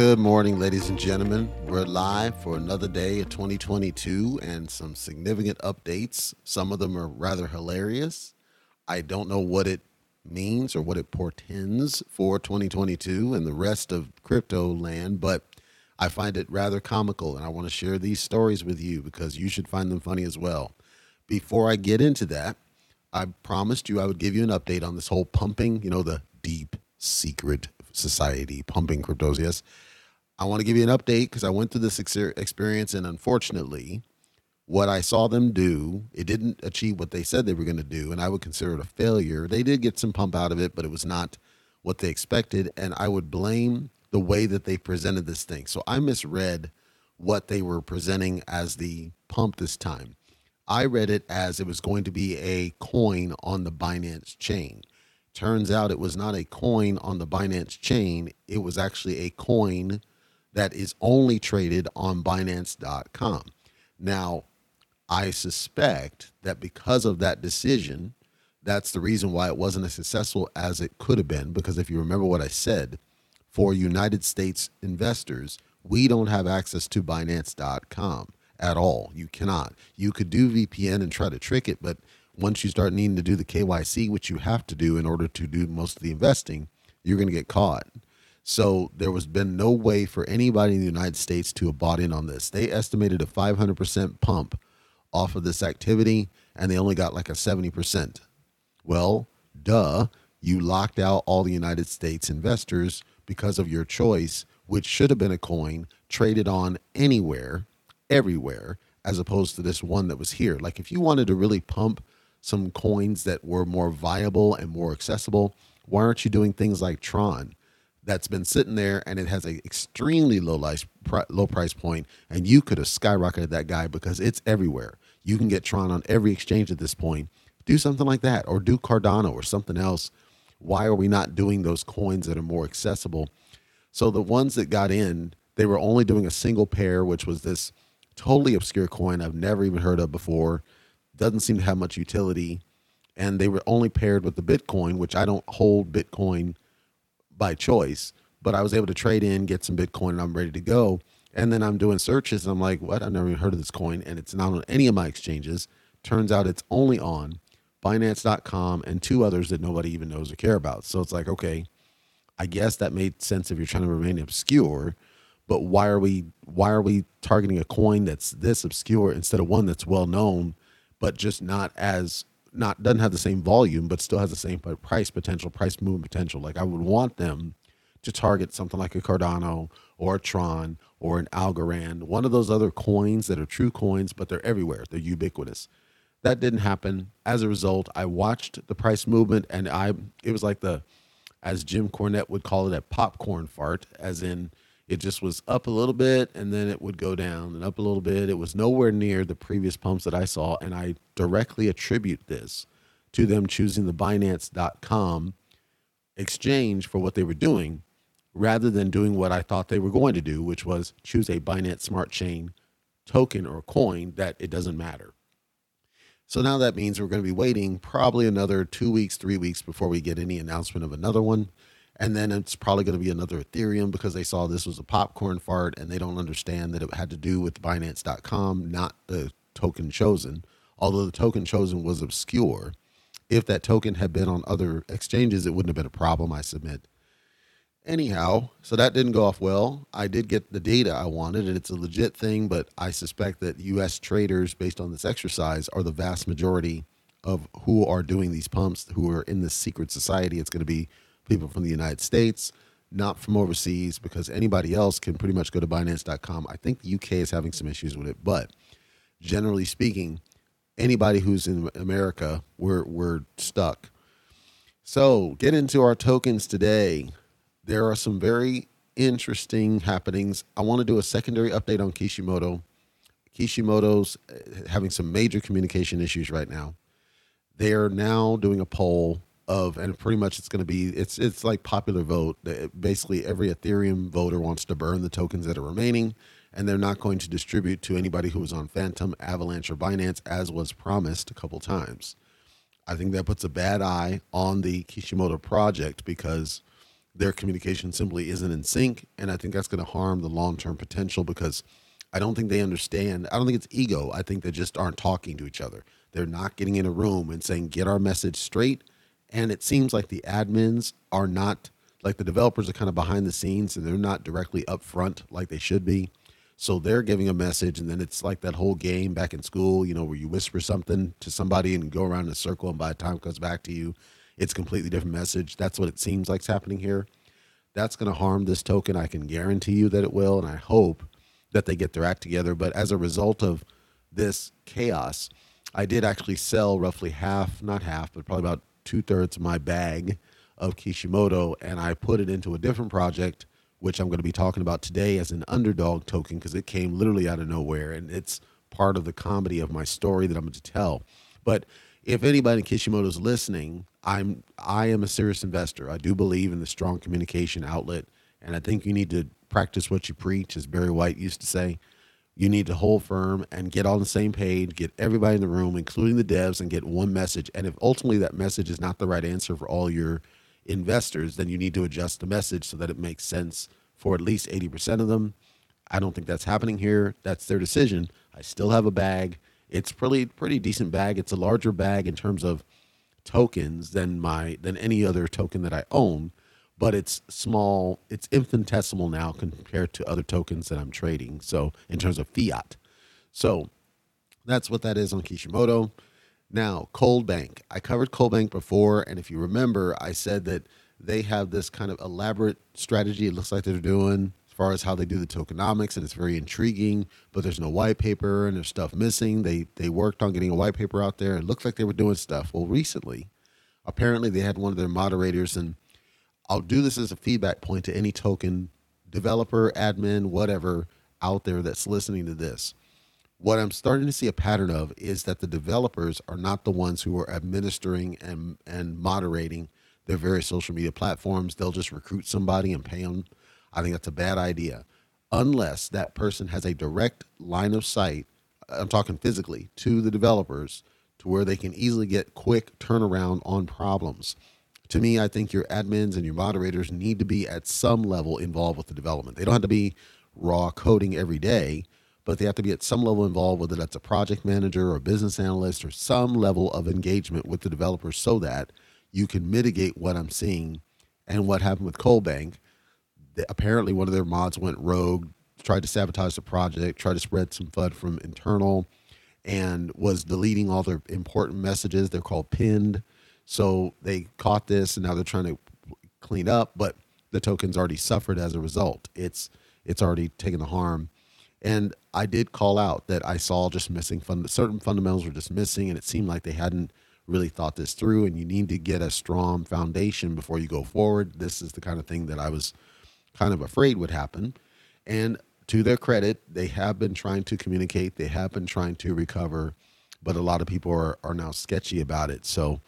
Good morning, ladies and gentlemen. We're live for another day of 2022 and some significant updates. Some of them are rather hilarious. I don't know what it means or what it portends for 2022 and the rest of crypto land, but I find it rather comical and I want to share these stories with you because you should find them funny as well. Before I get into that, I promised you I would give you an update on this whole pumping, you know, the deep secret society pumping cryptos. Yes. I want to give you an update because I went through this experience and unfortunately, what I saw them do, it didn't achieve what they said they were going to do, and I would consider it a failure. They did get some pump out of it, but it was not what they expected, and I would blame the way that they presented this thing. So I misread what they were presenting as the pump this time. I read it as it was going to be a coin on the Binance chain. Turns out it was not a coin on the Binance chain, it was actually a coin that is only traded on Binance.com. Now, I suspect that because of that decision, that's the reason why it wasn't as successful as it could have been. Because if you remember what I said, for United States investors, we don't have access to Binance.com at all. You cannot. You could do VPN and try to trick it, but once you start needing to do the KYC, which you have to do in order to do most of the investing, you're going to get caught. So there was been no way for anybody in the United States to have bought in on this. They estimated a 500% pump off of this activity and they only got like a 70%. Well, duh, you locked out all the United States investors because of your choice, which should have been a coin traded on anywhere, everywhere, as opposed to this one that was here. Like if you wanted to really pump some coins that were more viable and more accessible, why aren't you doing things like Tron? That's been sitting there and it has an extremely low, low price point, and you could have skyrocketed that guy because it's everywhere. You can get Tron on every exchange at this point. Do something like that, or do Cardano or something else. Why are we not doing those coins that are more accessible? So the ones that got in, they were only doing a single pair, which was this totally obscure coin I've never even heard of before. Doesn't seem to have much utility. And they were only paired with the Bitcoin, which I don't hold Bitcoin by choice, but I was able to trade in, get some Bitcoin, and I'm ready to go. And then I'm doing searches and I'm like, what? I've never even heard of this coin. And it's not on any of my exchanges. Turns out it's only on Binance.com and two others that nobody even knows or care about. So it's like, okay, I guess that made sense if you're trying to remain obscure. But why are we why are we targeting a coin that's this obscure instead of one that's well known, but just not as not doesn't have the same volume, but still has the same price potential, price movement potential. Like I would want them to target something like a Cardano or a Tron or an Algorand, one of those other coins that are true coins, but they're everywhere. They're ubiquitous. That didn't happen. As a result, I watched the price movement and I it was like the as Jim Cornette would call it a popcorn fart, as in it just was up a little bit and then it would go down and up a little bit. It was nowhere near the previous pumps that I saw. And I directly attribute this to them choosing the Binance.com exchange for what they were doing rather than doing what I thought they were going to do, which was choose a Binance Smart Chain token or coin that it doesn't matter. So now that means we're going to be waiting probably another two weeks, three weeks before we get any announcement of another one. And then it's probably going to be another Ethereum because they saw this was a popcorn fart and they don't understand that it had to do with Binance.com, not the token chosen. Although the token chosen was obscure, if that token had been on other exchanges, it wouldn't have been a problem, I submit. Anyhow, so that didn't go off well. I did get the data I wanted, and it's a legit thing, but I suspect that U.S. traders, based on this exercise, are the vast majority of who are doing these pumps, who are in this secret society. It's going to be people from the United States, not from overseas, because anybody else can pretty much go to Binance.com. I think the UK is having some issues with it, but generally speaking, anybody who's in America, we're, we're stuck. So, get into our tokens today there are some very interesting happenings. I want to do a secondary update on Kishimoto. Kishimoto's uh, having some major communication issues right now. They are now doing a poll of, and pretty much it's going to be it's it's like popular vote. Basically, every Ethereum voter wants to burn the tokens that are remaining, and they're not going to distribute to anybody who was on Fantom Avalanche, or Binance as was promised a couple times. I think that puts a bad eye on the Kishimoto project because their communication simply isn't in sync. And I think that's going to harm the long term potential because I don't think they understand. I don't think it's ego. I think they just aren't talking to each other. They're not getting in a room and saying, get our message straight. And it seems like the admins are not, like the developers are kind of behind the scenes and they're not directly upfront like they should be. So they're giving a message, and then it's like that whole game back in school, you know, where you whisper something to somebody and go around in a circle, and by the time it comes back to you, it's completely different message. That's what it seems like's happening here. That's going to harm this token. I can guarantee you that it will, and I hope that they get their act together. But as a result of this chaos, I did actually sell roughly half, not half, but probably about two thirds of my bag of Kishimoto, and I put it into a different project which I'm going to be talking about today as an underdog token because it came literally out of nowhere and it's part of the comedy of my story that I'm going to tell. But if anybody in Kishimoto is listening, I'm I am a serious investor. I do believe in the strong communication outlet, and I think you need to practice what you preach, as Barry White used to say. You need to hold firm and get on the same page, get everybody in the room, including the devs, and get one message. And if ultimately that message is not the right answer for all your investors, then you need to adjust the message so that it makes sense for at least 80% of them. I don't think that's happening here. That's their decision. I still have a bag. It's pretty pretty decent bag. It's a larger bag in terms of tokens than my than any other token that I own, but it's small. It's infinitesimal now compared to other tokens that I'm trading. So in terms of fiat, so that's what that is on Kishimoto. Now, Cold Bank. I covered Cold Bank before, and if you remember, I said that they have this kind of elaborate strategy. It looks like they're doing as far as how they do the tokenomics, and it's very intriguing. But there's no white paper, and there's stuff missing. They they worked on getting a white paper out there. It looks like they were doing stuff. Well, recently, apparently they had one of their moderators, and I'll do this as a feedback point to any token developer, admin, whatever out there that's listening to this what I'm starting to see a pattern of is that the developers are not the ones who are administering and and moderating their various social media platforms. They'll just recruit somebody and pay them. I think that's a bad idea, unless that person has a direct line of sight. I'm talking physically to the developers to where they can easily get quick turnaround on problems. To me, I think your admins and your moderators need to be at some level involved with the development. They don't have to be raw coding every day but they have to be at some level involved, whether that's a project manager or a business analyst or some level of engagement with the developers so that you can mitigate what I'm seeing and what happened with Coldbank. Apparently, one of their mods went rogue, tried to sabotage the project, tried to spread some FUD from internal, and was deleting all their important messages. They're called pinned. So they caught this and now they're trying to clean up, but the token's already suffered as a result. It's it's already taken the harm. And I did call out that I saw just missing fund- certain fundamentals were just missing, and it seemed like they hadn't really thought this through. And you need to get a strong foundation before you go forward. This is the kind of thing that I was kind of afraid would happen. And to their credit, they have been trying to communicate, they have been trying to recover, but a lot of people are, are now sketchy about it. So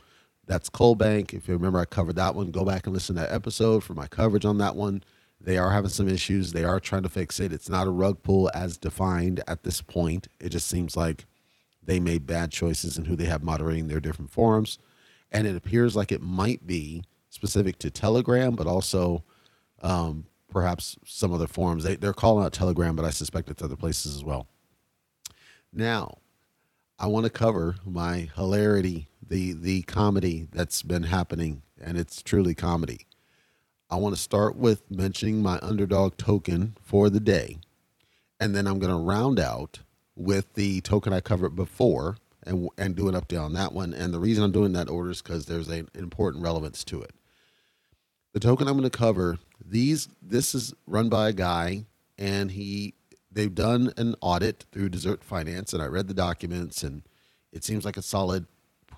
that's Coldbank. If you remember, I covered that one. Go back and listen to that episode for my coverage on that one. They are having some issues. They are trying to fix it. It's not a rug pull as defined at this point. It just seems like they made bad choices in who they have moderating their different forums. And it appears like it might be specific to Telegram, but also um, perhaps some other forums. They, they're calling out Telegram, but I suspect it's other places as well. Now, I want to cover my hilarity, the the comedy that's been happening, and it's truly comedy. I want to start with mentioning my underdog token for the day. And then I'm going to round out with the token I covered before and, and do an update on that one. And the reason I'm doing that order is because there's an important relevance to it. The token I'm going to cover, these this is run by a guy and he they've done an audit through Dessert Finance and I read the documents and it seems like a solid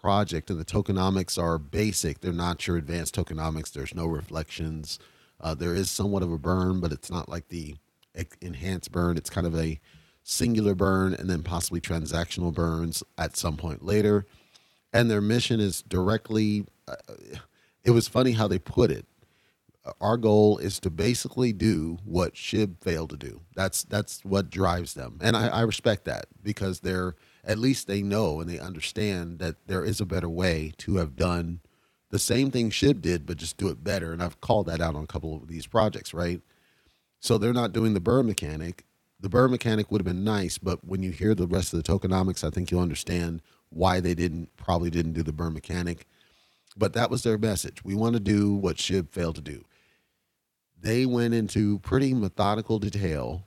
project and the tokenomics are basic. They're not your advanced tokenomics. There's no reflections. Uh, there is somewhat of a burn, but it's not like the enhanced burn. It's kind of a singular burn and then possibly transactional burns at some point later. And their mission is directly, uh, it was funny how they put it. Our goal is to basically do what SHIB failed to do. That's that's what drives them, and I, I respect that because they're at least they know and they understand that there is a better way to have done the same thing SHIB did, but just do it better. And I've called that out on a couple of these projects, right? So they're not doing the Burr mechanic. The Burr mechanic would have been nice, but when you hear the rest of the tokenomics, I think you'll understand why they didn't probably didn't do the Burr mechanic. But that was their message. We want to do what SHIB failed to do. They went into pretty methodical detail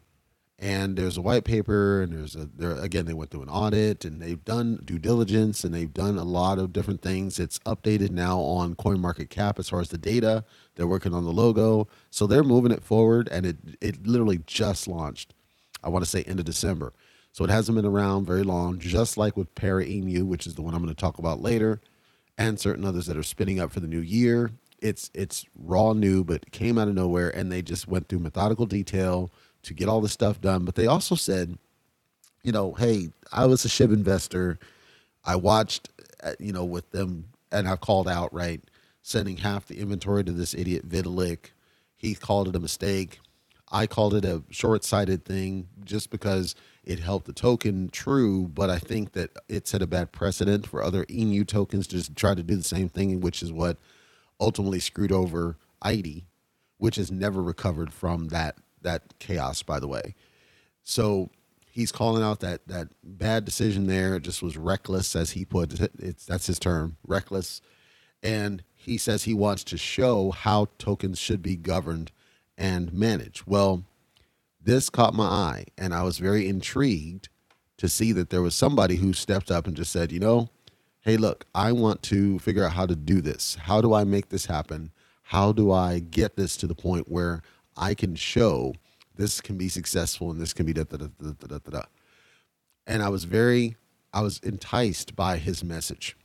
and there's a white paper and there's a there again they went through an audit and they've done due diligence and they've done a lot of different things. It's updated now on coin market cap as far as the data. They're working on the logo. So they're moving it forward and it it literally just launched i want to say end of december. So it hasn't been around very long just like with Para Inu which is the one i'm going to talk about later and certain others that are spinning up for the new year. It's it's raw new but came out of nowhere and they just went through methodical detail to get all this stuff done. But they also said, you know, hey, I was a SHIB investor. I watched, uh, you know, with them, and I called out, right, sending half the inventory to this idiot Vitalik. He called it a mistake. I called it a short sighted thing just because it helped the token, true, but I think that it set a bad precedent for other Inu tokens to just try to do the same thing, which is what ultimately screwed over ID, which has never recovered from that that chaos, by the way. So he's calling out that that bad decision there. It just was reckless, as he put it. It's that's his term, reckless. And he says he wants to show how tokens should be governed and managed. Well, this caught my eye, and I was very intrigued to see that there was somebody who stepped up and just said, you know, hey, look, I want to figure out how to do this. How do I make this happen? How do I get this to the point where I can show this can be successful and this can be da da da da da da da. And I was very, I was enticed by his message.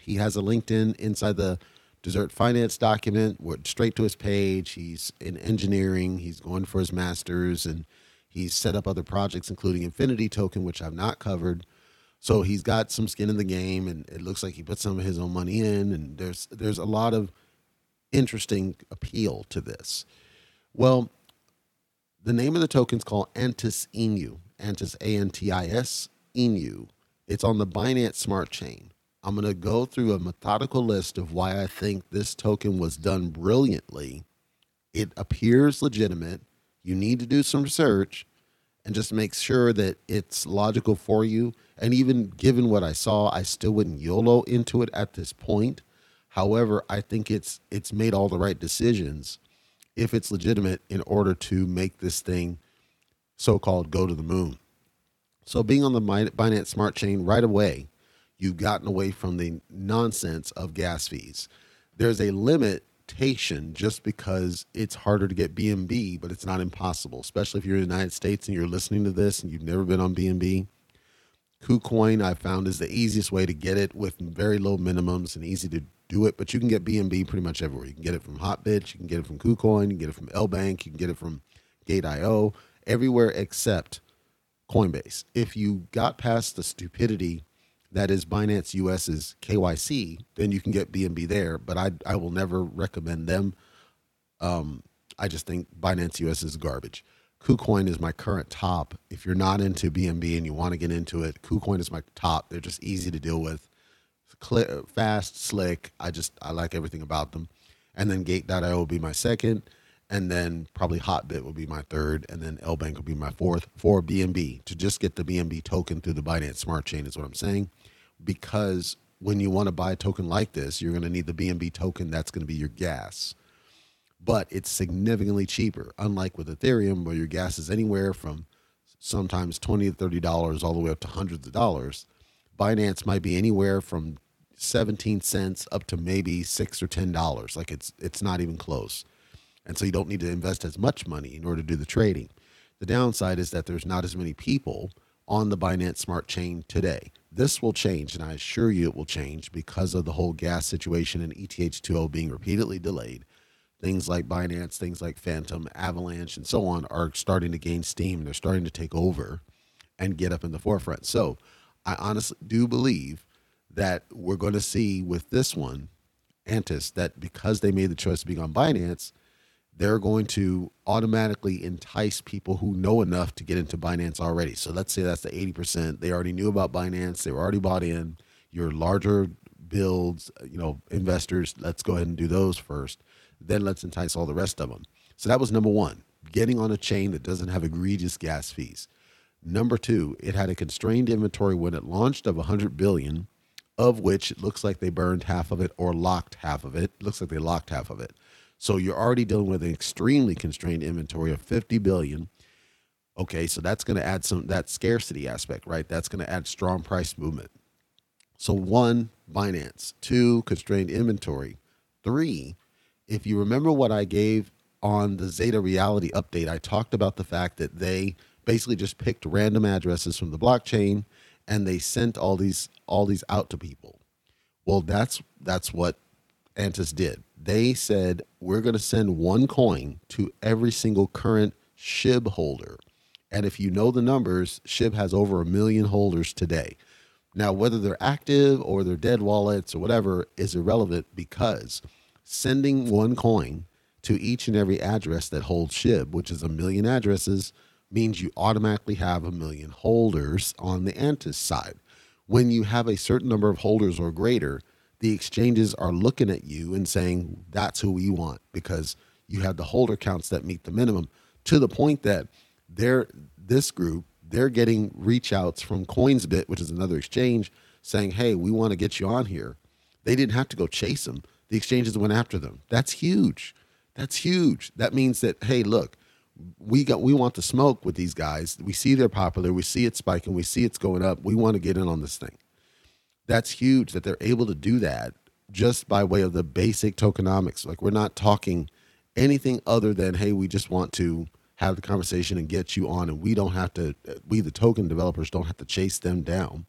He has a LinkedIn inside the Dessert Finance document, went straight to his page. He's in engineering. He's going for his master's, and he's set up other projects, including Infinity Token, which I've not covered. So he's got some skin in the game, and it looks like he put some of his own money in. And there's there's a lot of interesting appeal to this. Well, the name of the token is called Antis Inu. Antis A N T I S Inu. It's on the Binance Smart Chain. I'm going to go through a methodical list of why I think this token was done brilliantly. It appears legitimate. You need to do some research and just make sure that it's logical for you. And even given what I saw, I still wouldn't YOLO into it at this point. However, I think it's it's made all the right decisions if it's legitimate in order to make this thing so-called go to the moon. So being on the Binance Smart Chain right away, you've gotten away from the nonsense of gas fees. There's a limitation just because it's harder to get BNB, but it's not impossible, especially if you're in the United States and you're listening to this and you've never been on BNB. KuCoin I found is the easiest way to get it with very low minimums and easy to do it, but you can get BNB pretty much everywhere. You can get it from Hotbit, you can get it from KuCoin, you can get it from LBank, you can get it from Gate.io, everywhere except Coinbase. If you got past the stupidity that is Binance US's KYC, then you can get BNB there, but I I will never recommend them. Um, I just think Binance US is garbage. KuCoin is my current top. If you're not into BNB and you want to get into it, KuCoin is my top. They're just easy to deal with clear, fast, slick. I just I like everything about them. And then Gate.io will be my second, and then probably Hotbit will be my third, and then LBank will be my fourth for BNB to just get the BNB token through the Binance Smart Chain is what I'm saying. Because when you want to buy a token like this, you're going to need the BNB token. That's going to be your gas. But it's significantly cheaper, unlike with Ethereum, where your gas is anywhere from sometimes twenty to thirty dollars all the way up to hundreds of dollars. Binance might be anywhere from 17 cents up to maybe six or ten dollars. Like it's it's not even close. And so you don't need to invest as much money in order to do the trading. The downside is that there's not as many people on the binance smart chain today. This will change and i assure you it will change because of the whole gas situation and ETH 2.0 being repeatedly delayed. Things like binance things like Fantom avalanche and so on are starting to gain steam. They're starting to take over and get up in the forefront. So i honestly do believe that we're going to see with this one, Antis, that because they made the choice of being on Binance, they're going to automatically entice people who know enough to get into Binance already. So let's say that's the 80%. They already knew about Binance, they were already bought in. Your larger builds, you know, investors. Let's go ahead and do those first. Then let's entice all the rest of them. So that was number one, getting on a chain that doesn't have egregious gas fees. Number two, it had a constrained inventory when it launched of 100 billion, of which it looks like they burned half of it or locked half of it. it looks like they locked half of it. So you're already dealing with an extremely constrained inventory of 50 billion. Okay, so that's going to add some that scarcity aspect, right? That's going to add strong price movement. So one, Binance. Two, constrained inventory. Three, if you remember what I gave on the Zeta Reality update, I talked about the fact that they basically just picked random addresses from the blockchain and they sent all these all these out to people. Well, that's that's what Antis did. They said we're going to send one coin to every single current SHIB holder. And if you know the numbers, SHIB has over a million holders today. Now, whether they're active or they're dead wallets or whatever is irrelevant because sending one coin to each and every address that holds SHIB, which is a million addresses, means you automatically have a million holders on the Antis side. When you have a certain number of holders or greater, the exchanges are looking at you and saying, that's who we want because you have the holder counts that meet the minimum to the point that they're, this group, they're getting reach outs from Coinsbit, which is another exchange, saying, hey, we want to get you on here. They didn't have to go chase them. The exchanges went after them. That's huge. That's huge. That means that, hey, look, we got we want to smoke with these guys. We see they're popular. We see it spiking. We see it's going up. We want to get in on this thing. That's huge that they're able to do that just by way of the basic tokenomics. Like we're not talking anything other than hey, we just want to have the conversation and get you on, and we don't have to. We the token developers don't have to chase them down.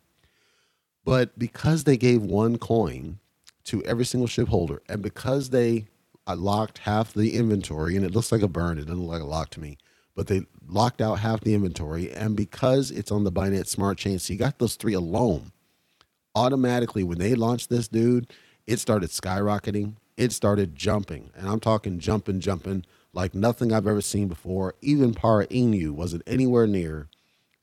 But because they gave one coin to every single SHIB holder, and because they I locked half the inventory, and it looks like a burn. It doesn't look like a lock to me, but they locked out half the inventory, and because it's on the Binance Smart Chain, so you got those three alone. Automatically, when they launched this, dude, it started skyrocketing. It started jumping, and I'm talking jumping, jumping like nothing I've ever seen before. Even Para Inu wasn't anywhere near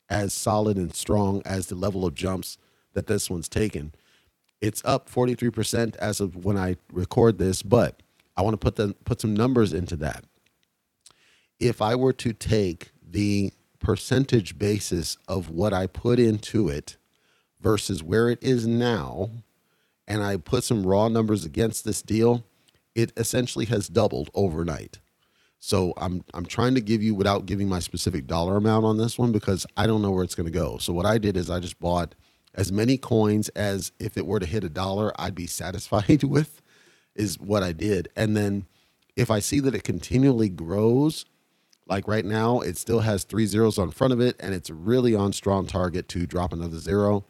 as solid and strong as the level of jumps that this one's taken. It's up 43% as of when I record this, but I want to put the, put some numbers into that. If I were to take the percentage basis of what I put into it versus where it is now, and I put some raw numbers against this deal, it essentially has doubled overnight. So I'm I'm trying to give you without giving my specific dollar amount on this one because I don't know where it's going to go. So what I did is I just bought as many coins as if it were to hit a dollar, I'd be satisfied with is what I did. And then if I see that it continually grows, like right now, it still has three zeros on front of it and it's really on strong target to drop another zero.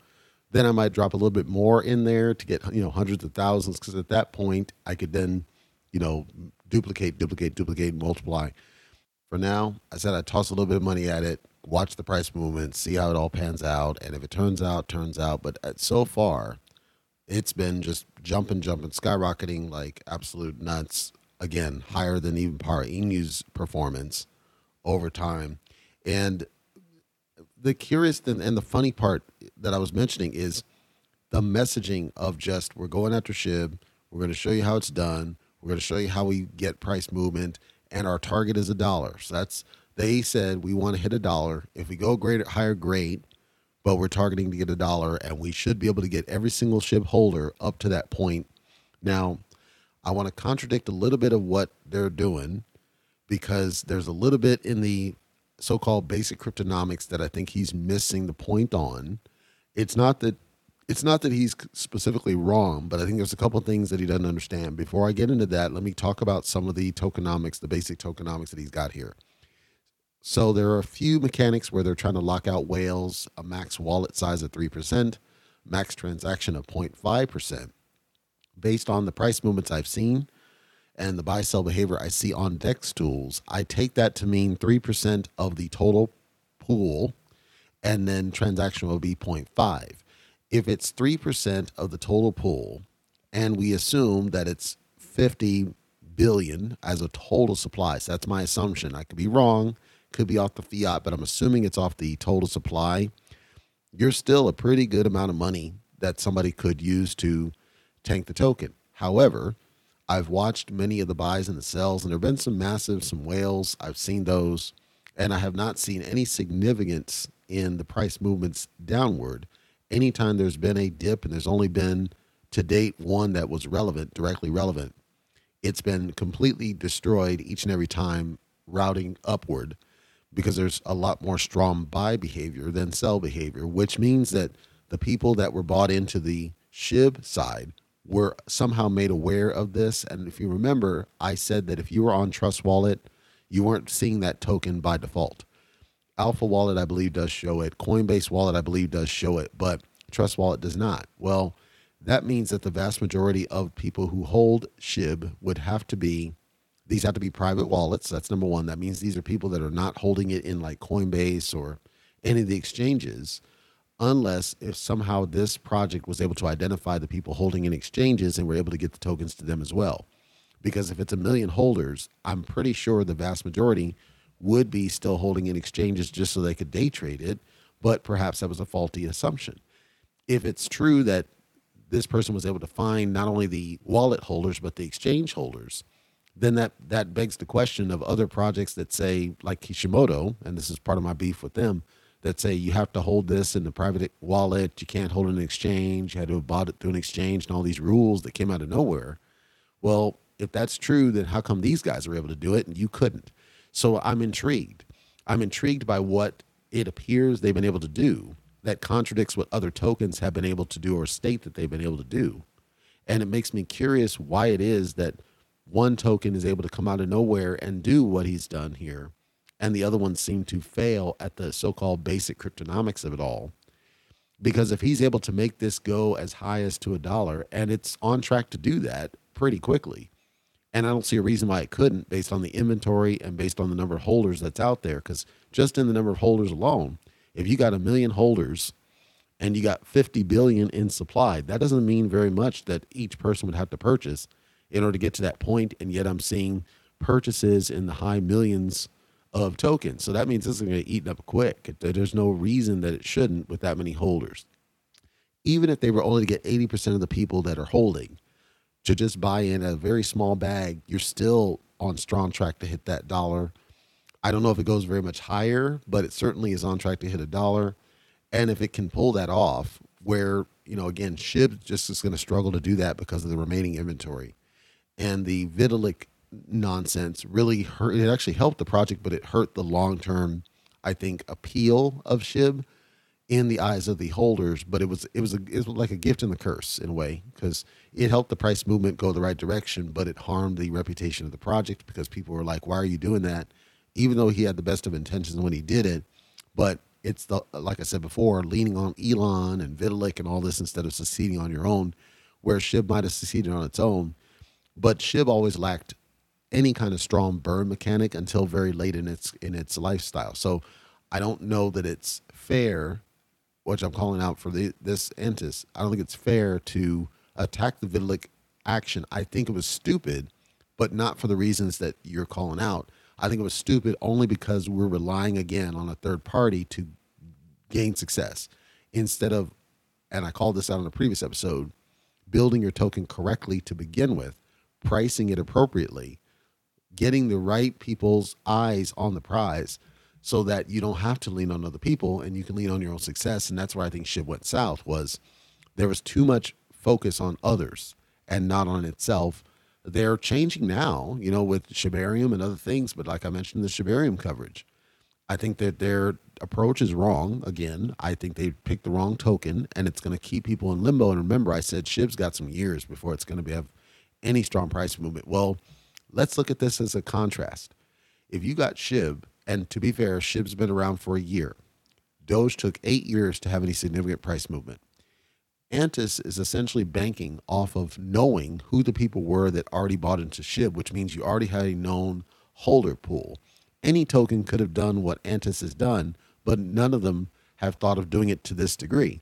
Then I might drop a little bit more in there to get, you know, hundreds of thousands. Cause at that point I could then, you know, duplicate, duplicate, duplicate, multiply. For now, I said I'd toss a little bit of money at it, watch the price movement, see how it all pans out. And if it turns out, turns out. But uh, so far, it's been just jumping, jumping, skyrocketing like absolute nuts. Again, higher than even Para Inu's performance over time. And the curious and, and the funny part that I was mentioning is the messaging of just we're going after SHIB, we're going to show you how it's done, we're going to show you how we get price movement, and our target is a dollar. So that's they said we want to hit a dollar. If we go greater, higher, great but we're targeting to get a dollar, and we should be able to get every single SHIB holder up to that point. Now, I want to contradict a little bit of what they're doing because there's a little bit in the so-called basic cryptonomics that I think he's missing the point on. It's not that it's not that he's specifically wrong, but I think there's a couple things that he doesn't understand. Before I get into that, let me talk about some of the tokenomics, the basic tokenomics that he's got here. So there are a few mechanics where they're trying to lock out whales, a max wallet size of 3%, max transaction of 0.5%. Based on the price movements I've seen and the buy sell behavior I see on DEX tools, I take that to mean 3% of the total pool and then transaction will be 0.5. If it's 3% of the total pool and we assume that it's 50 billion as a total supply, so that's my assumption. I could be wrong could be off the fiat, but I'm assuming it's off the total supply. You're still a pretty good amount of money that somebody could use to tank the token. However, I've watched many of the buys and the sells, and there have been some massive, some whales. I've seen those, and I have not seen any significance in the price movements downward. Anytime there's been a dip, and there's only been to date one that was relevant, directly relevant, it's been completely destroyed each and every time routing upward because there's a lot more strong buy behavior than sell behavior, which means that the people that were bought into the SHIB side were somehow made aware of this. And if you remember, I said that if you were on Trust Wallet, you weren't seeing that token by default. Alpha Wallet, I believe, does show it. Coinbase Wallet, I believe, does show it, but Trust Wallet does not. Well, that means that the vast majority of people who hold SHIB would have to be these have to be private wallets. That's number one. That means these are people that are not holding it in like Coinbase or any of the exchanges, unless if somehow this project was able to identify the people holding in exchanges and were able to get the tokens to them as well. Because if it's a million holders, I'm pretty sure the vast majority would be still holding in exchanges just so they could day trade it, but perhaps that was a faulty assumption. If it's true that this person was able to find not only the wallet holders but the exchange holders, then that that begs the question of other projects that say like Kishimoto, and this is part of my beef with them, that say you have to hold this in the private wallet, you can't hold it in an exchange, you had to have bought it through an exchange, and all these rules that came out of nowhere. Well, if that's true, then how come these guys are able to do it and you couldn't? So I'm intrigued. I'm intrigued by what it appears they've been able to do that contradicts what other tokens have been able to do or state that they've been able to do. And it makes me curious why it is that one token is able to come out of nowhere and do what he's done here, and the other ones seem to fail at the so called basic cryptonomics of it all. Because if he's able to make this go as high as to a dollar, and it's on track to do that pretty quickly, and I don't see a reason why it couldn't based on the inventory and based on the number of holders that's out there. Because just in the number of holders alone, if you got a million holders and you got 50 billion in supply, that doesn't mean very much that each person would have to purchase in order to get to that point, and yet I'm seeing purchases in the high millions of tokens. So that means this is going to eaten up quick. There's no reason that it shouldn't with that many holders. Even if they were only to get 80% of the people that are holding to just buy in a very small bag, you're still on strong track to hit that dollar. I don't know if it goes very much higher, but it certainly is on track to hit a dollar. And if it can pull that off, where, you know, again, SHIB just is going to struggle to do that because of the remaining inventory and the Vitalik nonsense really hurt. It actually helped the project, but it hurt the long term, I think, appeal of SHIB in the eyes of the holders. But it was it was a, it was like a gift and the curse in a way because it helped the price movement go the right direction, but it harmed the reputation of the project because people were like, "Why are you doing that?" Even though he had the best of intentions when he did it, but it's the like I said before, leaning on Elon and Vitalik and all this instead of succeeding on your own, where SHIB might have succeeded on its own but Shib always lacked any kind of strong burn mechanic until very late in its in its lifestyle. So I don't know that it's fair, which I'm calling out for the, this Antis. I don't think it's fair to attack the Vitalik action. I think it was stupid, but not for the reasons that you're calling out. I think it was stupid only because we're relying again on a third party to gain success instead of, and I called this out in a previous episode, building your token correctly to begin with pricing it appropriately, getting the right people's eyes on the prize so that you don't have to lean on other people and you can lean on your own success. And that's where I think shit went south was there was too much focus on others and not on itself. They're changing now, you know, with Shibarium and other things, but like I mentioned, the Shibarium coverage. I think that their approach is wrong. Again, I think they picked the wrong token and it's going to keep people in limbo. And remember, I said Shib's got some years before it's going to be have any strong price movement. Well, let's look at this as a contrast. If you got SHIB, and to be fair, SHIB's been around for a year. Doge took eight years to have any significant price movement. Antis is essentially banking off of knowing who the people were that already bought into SHIB, which means you already had a known holder pool. Any token could have done what Antis has done, but none of them have thought of doing it to this degree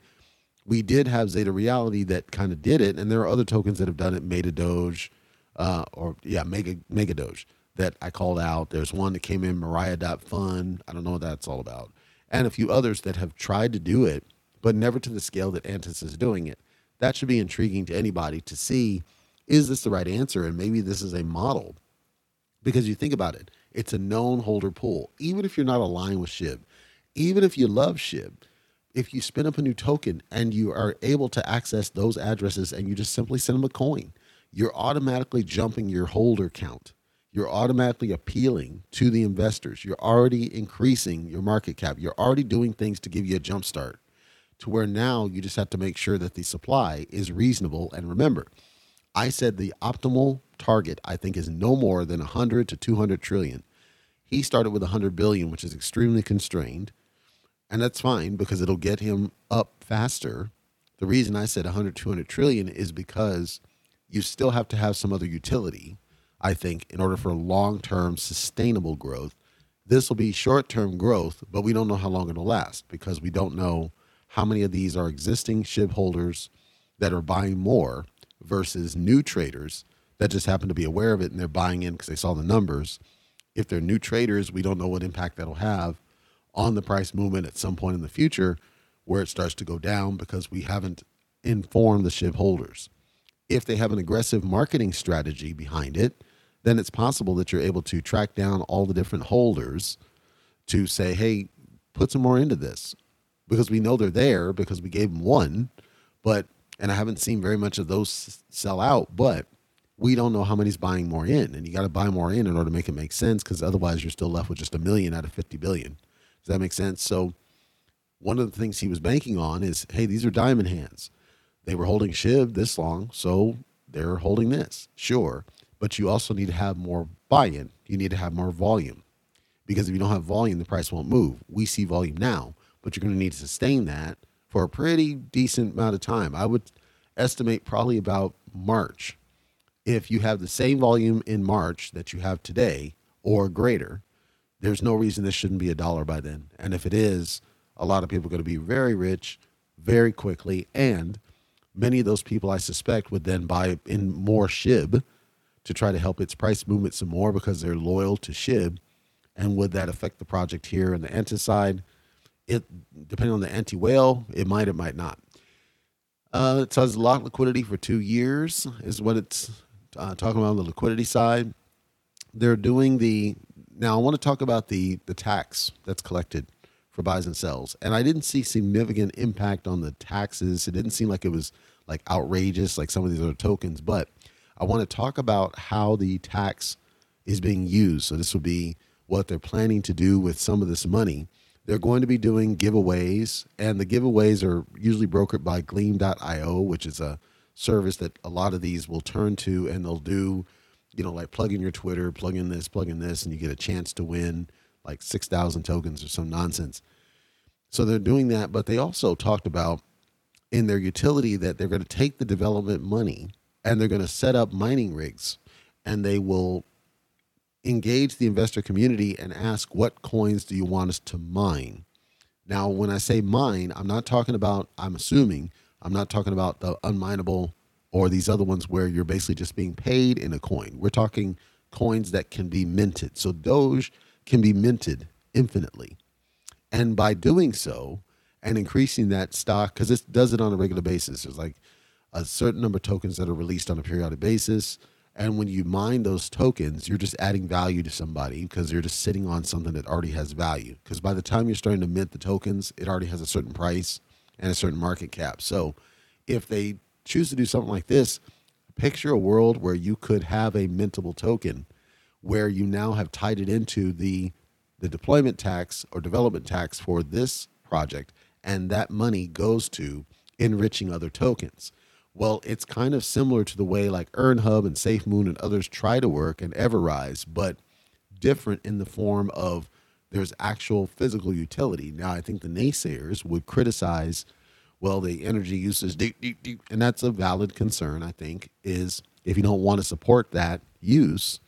we did have Zeta Reality that kind of did it, and there are other tokens that have done it. Meta Doge, uh, or yeah, Mega Mega Doge that I called out. There's one that came in Mariah Fun. I don't know what that's all about, and a few others that have tried to do it, but never to the scale that Antis is doing it. that should be intriguing to anybody to see is this the right answer? And maybe this is a model because you think about it, it's a known holder pool. Even if you're not aligned with SHIB, even if you love SHIB, if you spin up a new token and you are able to access those addresses and you just simply send them a coin, you're automatically jumping your holder count. You're automatically appealing to the investors. You're already increasing your market cap. You're already doing things to give you a jump start to where now you just have to make sure that the supply is reasonable. And remember, I said the optimal target I think is no more than 100 to 200 trillion. He started with 100 billion, which is extremely constrained. And that's fine because it'll get him up faster. The reason I said 100 200 trillion is because you still have to have some other utility, I think, in order for long-term sustainable growth. This will be short-term growth, but we don't know how long it'll last because we don't know how many of these are existing SHIB holders that are buying more versus new traders that just happen to be aware of it and they're buying in because they saw the numbers. If they're new traders, we don't know what impact that'll have on the price movement at some point in the future where it starts to go down because we haven't informed the SHIB holders. If they have an aggressive marketing strategy behind it, then it's possible that you're able to track down all the different holders to say, hey, put some more into this because we know they're there because we gave them one, but and I haven't seen very much of those sell out, but we don't know how many's buying more in, and you got to buy more in in order to make it make sense because otherwise you're still left with just a million out of 50 billion. Does that make sense? So one of the things he was banking on is, hey, these are diamond hands. They were holding SHIB this long, so they're holding this, sure. But you also need to have more buy-in. You need to have more volume because if you don't have volume, the price won't move. We see volume now, but you're going to need to sustain that for a pretty decent amount of time. I would estimate probably about March. If you have the same volume in March that you have today or greater, there's no reason this shouldn't be a dollar by then. And if it is, a lot of people are going to be very rich very quickly. And many of those people, I suspect, would then buy in more SHIB to try to help its price movement some more because they're loyal to SHIB. And would that affect the project here on the anti side? it depending on the anti whale, it might, it might not. Uh, it says lock liquidity for two years is what it's uh, talking about on the liquidity side. They're doing the now. I want to talk about the the tax that's collected for buys and sells, and I didn't see significant impact on the taxes. It didn't seem like it was like outrageous like some of these other tokens, but I want to talk about how the tax is being used. So this will be what they're planning to do with some of this money they're going to be doing giveaways, and the giveaways are usually brokered by Gleam.io, which is a service that a lot of these will turn to, and they'll do, you know, like plug in your Twitter, plug in this, plug in this, and you get a chance to win like 6,000 tokens or some nonsense. So they're doing that, but they also talked about in their utility that they're going to take the development money and they're going to set up mining rigs and they will engage the investor community and ask what coins do you want us to mine now when i say mine i'm not talking about i'm assuming i'm not talking about the unmineable or these other ones where you're basically just being paid in a coin. We're talking coins that can be minted. So doge can be minted infinitely. And by doing so and increasing that stock because it does it on a regular basis. There's like a certain number of tokens that are released on a periodic basis. And when you mine those tokens, you're just adding value to somebody because you're just sitting on something that already has value. Because by the time you're starting to mint the tokens, it already has a certain price and a certain market cap. So if they choose to do something like this, picture a world where you could have a mintable token where you now have tied it into the the deployment tax or development tax for this project and that money goes to enriching other tokens well, it's kind of similar to the way like EarnHub and SafeMoon and others try to work and Everrise, but different in the form of there's actual physical utility. Now, I think the naysayers would criticize, well, the energy use is deep, deep, deep, and that's a valid concern. I think is if you don't want to support that use,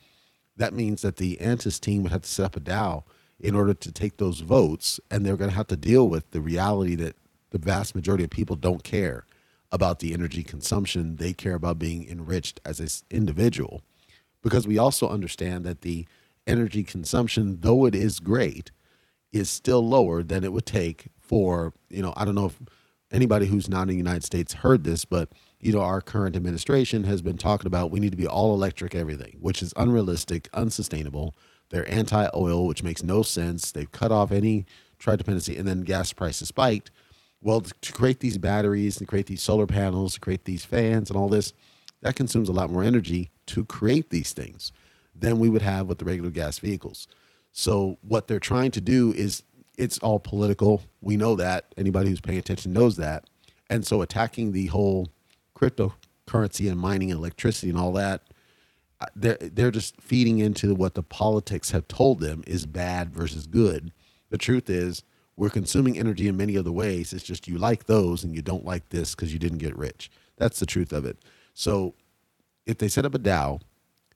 that means that the Antis team would have to set up a DAO in order to take those votes, and they're going to have to deal with the reality that the vast majority of people don't care about the energy consumption. They care about being enriched as an individual because we also understand that the energy consumption, though it is great, is still lower than it would take for, you know, I don't know if anybody who's not in the United States heard this, but you know, our current administration has been talking about we need to be all electric everything, which is unrealistic, unsustainable. They're anti oil, which makes no sense. They've cut off any trade dependency, and then gas prices spiked. Well, to create these batteries, to create these solar panels, to create these fans and all this, that consumes a lot more energy to create these things than we would have with the regular gas vehicles. So, what they're trying to do is it's all political. We know that. Anybody who's paying attention knows that. And so, attacking the whole cryptocurrency and mining and electricity and all that, uh, they're they're just feeding into what the politics have told them is bad versus good. The truth is, we're consuming energy in many other ways. It's just you like those and you don't like this because you didn't get rich. That's the truth of it. So, if they set up a DAO,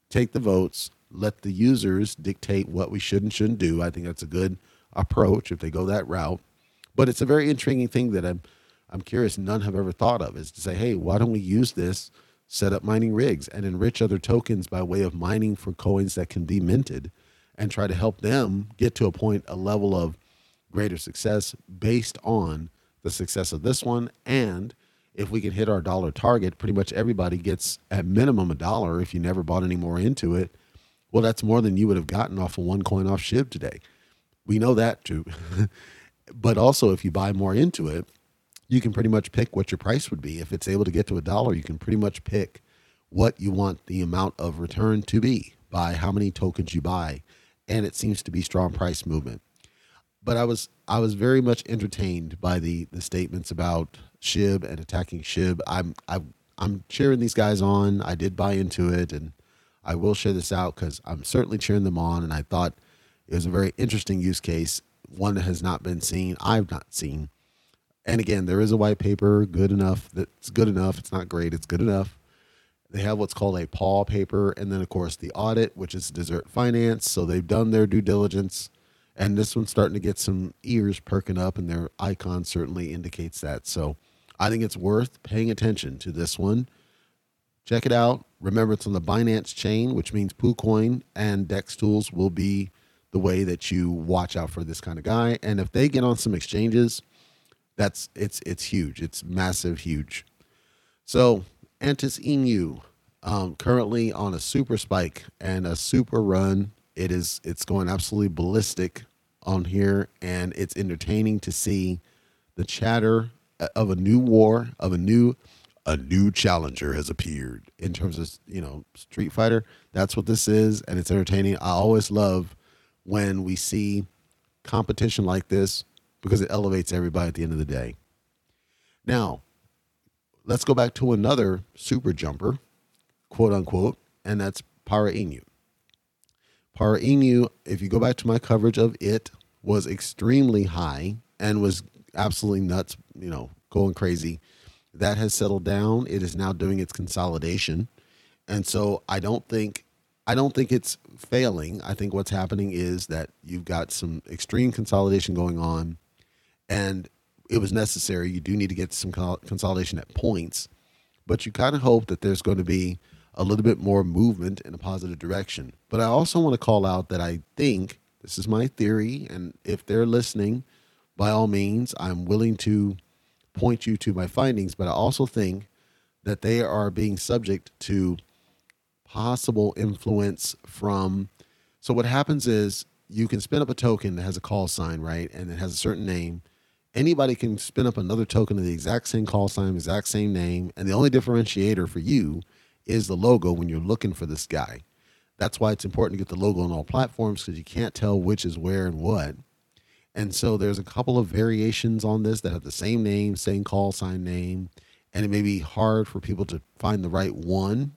take the votes, let the users dictate what we should and shouldn't do. I think that's a good approach if they go that route. But it's a very intriguing thing that I'm I'm curious none have ever thought of is to say, hey, why don't we use this, set up mining rigs and enrich other tokens by way of mining for coins that can be minted and try to help them get to a point, a level of greater success based on the success of this one. And if we can hit our dollar target, pretty much everybody gets at minimum a dollar if you never bought any more into it. Well, that's more than you would have gotten off of one coin off SHIB today. We know that too. but also, if you buy more into it, you can pretty much pick what your price would be. If it's able to get to a dollar, you can pretty much pick what you want the amount of return to be by how many tokens you buy. And it seems to be strong price movement. But I was I was very much entertained by the the statements about SHIB and attacking SHIB. I'm I I'm cheering these guys on. I did buy into it and I will share this out because I'm certainly cheering them on and I thought it was a very interesting use case, one that has not been seen, I've not seen and again, there is a white paper, good enough. That's good enough. It's not great. It's good enough. They have what's called a Paul paper, and then of course the audit, which is Dessert Finance. So they've done their due diligence, and this one's starting to get some ears perking up, and their icon certainly indicates that. So I think it's worth paying attention to this one. Check it out. Remember, it's on the Binance chain, which means PooCoin and Dex Tools will be the way that you watch out for this kind of guy. And if they get on some exchanges, that's it's it's huge. It's massive, huge. So Antis Inu, um, currently on a super spike and a super run. It is it's going absolutely ballistic on here, and it's entertaining to see the chatter of a new war, of a new a new challenger has appeared in terms of you know Street Fighter. That's what this is, and it's entertaining. I always love when we see competition like this because it elevates everybody at the end of the day. Now, let's go back to another super jumper, quote unquote, and that's Para Inu. Para Inu, if you go back to my coverage of it, was extremely high and was absolutely nuts, you know, going crazy. That has settled down. It is now doing its consolidation. And so I don't think I don't think it's failing. I think what's happening is that you've got some extreme consolidation going on and it was necessary. You do need to get some consolidation at points, but you kind of hope that there's going to be a little bit more movement in a positive direction. But I also want to call out that I think this is my theory, and if they're listening, by all means, I'm willing to point you to my findings. But I also think that they are being subject to possible influence from. So what happens is you can spin up a token that has a call sign, right, and it has a certain name anybody can spin up another token of the exact same call sign, exact same name, and the only differentiator for you is the logo when you're looking for this guy. That's why it's important to get the logo on all platforms because you can't tell which is where and what. And so there's a couple of variations on this that have the same name, same call sign name, and it may be hard for people to find the right one.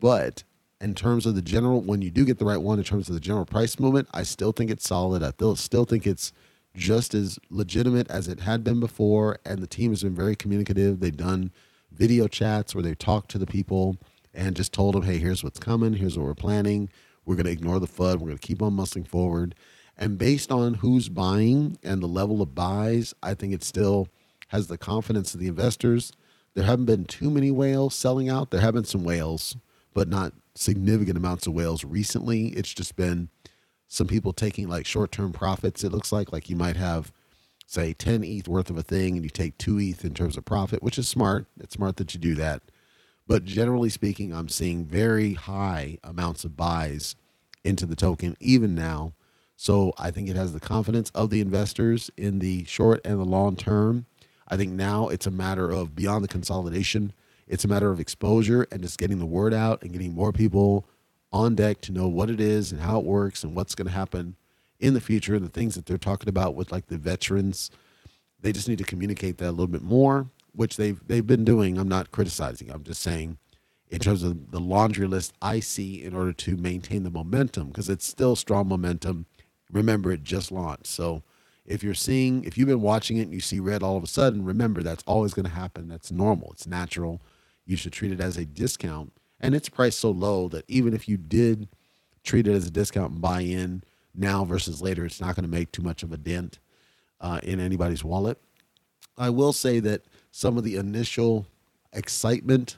But in terms of the general, when you do get the right one, in terms of the general price movement, I still think it's solid. I still think it's just as legitimate as it had been before. And the team has been very communicative. They've done video chats where they talked to the people and just told them, hey, here's what's coming, here's what we're planning. We're going to ignore the FUD. We're going to keep on muscling forward. And based on who's buying and the level of buys, I think it still has the confidence of the investors. There haven't been too many whales selling out. There have been some whales, but not significant amounts of whales recently. It's just been some people taking like short term profits. It looks like like you might have say 10 ETH worth of a thing and you take two ETH in terms of profit, which is smart. It's smart that you do that. But generally speaking, I'm seeing very high amounts of buys into the token, even now. So I think it has the confidence of the investors in the short and the long term. I think now it's a matter of beyond the consolidation, it's a matter of exposure and just getting the word out and getting more people on deck to know what it is and how it works and what's going to happen in the future and the things that they're talking about with like the veterans. They just need to communicate that a little bit more, which they've they've been doing. I'm not criticizing. I'm just saying in terms of the laundry list I see in order to maintain the momentum because it's still strong momentum. Remember, it just launched. So if you're seeing, if you've been watching it and you see red all of a sudden, remember that's always going to happen. That's normal. It's natural. You should treat it as a discount. And it's priced so low that even if you did treat it as a discount and buy in now versus later, it's not going to make too much of a dent uh, in anybody's wallet. I will say that some of the initial excitement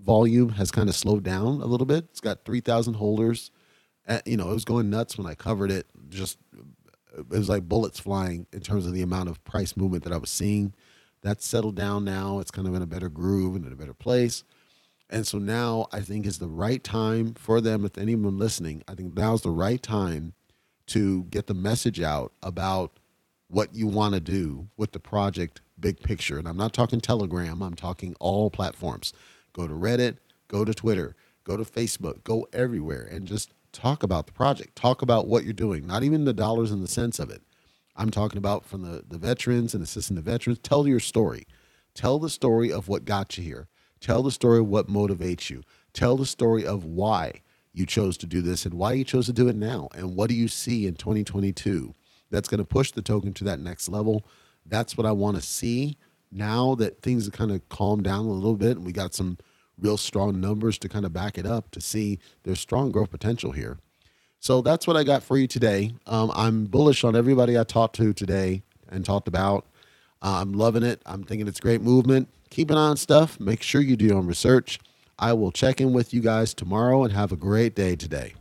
volume has kind of slowed down a little bit. It's got 3,000 holders. At, you know, it was going nuts when I covered it. Just it was like bullets flying in terms of the amount of price movement that I was seeing. That's settled down now. It's kind of in a better groove and in a better place. And so now I think is the right time for them, if anyone listening, I think now's the right time to get the message out about what you want to do with the project big picture. And I'm not talking Telegram, I'm talking all platforms. Go to Reddit, go to Twitter, go to Facebook, go everywhere and just talk about the project. Talk about what you're doing, not even the dollars and the cents of it. I'm talking about from the, the veterans and assisting the veterans. Tell your story. Tell the story of what got you here. Tell the story of what motivates you. Tell the story of why you chose to do this and why you chose to do it now. And what do you see in 2022 that's going to push the token to that next level? That's what I want to see now that things have kind of calmed down a little bit and we got some real strong numbers to kind of back it up to see there's strong growth potential here. So that's what I got for you today. Um, I'm bullish on everybody I talked to today and talked about. Uh, I'm loving it. I'm thinking it's great movement. Keep an eye on stuff. Make sure you do your own research. I will check in with you guys tomorrow and have a great day today.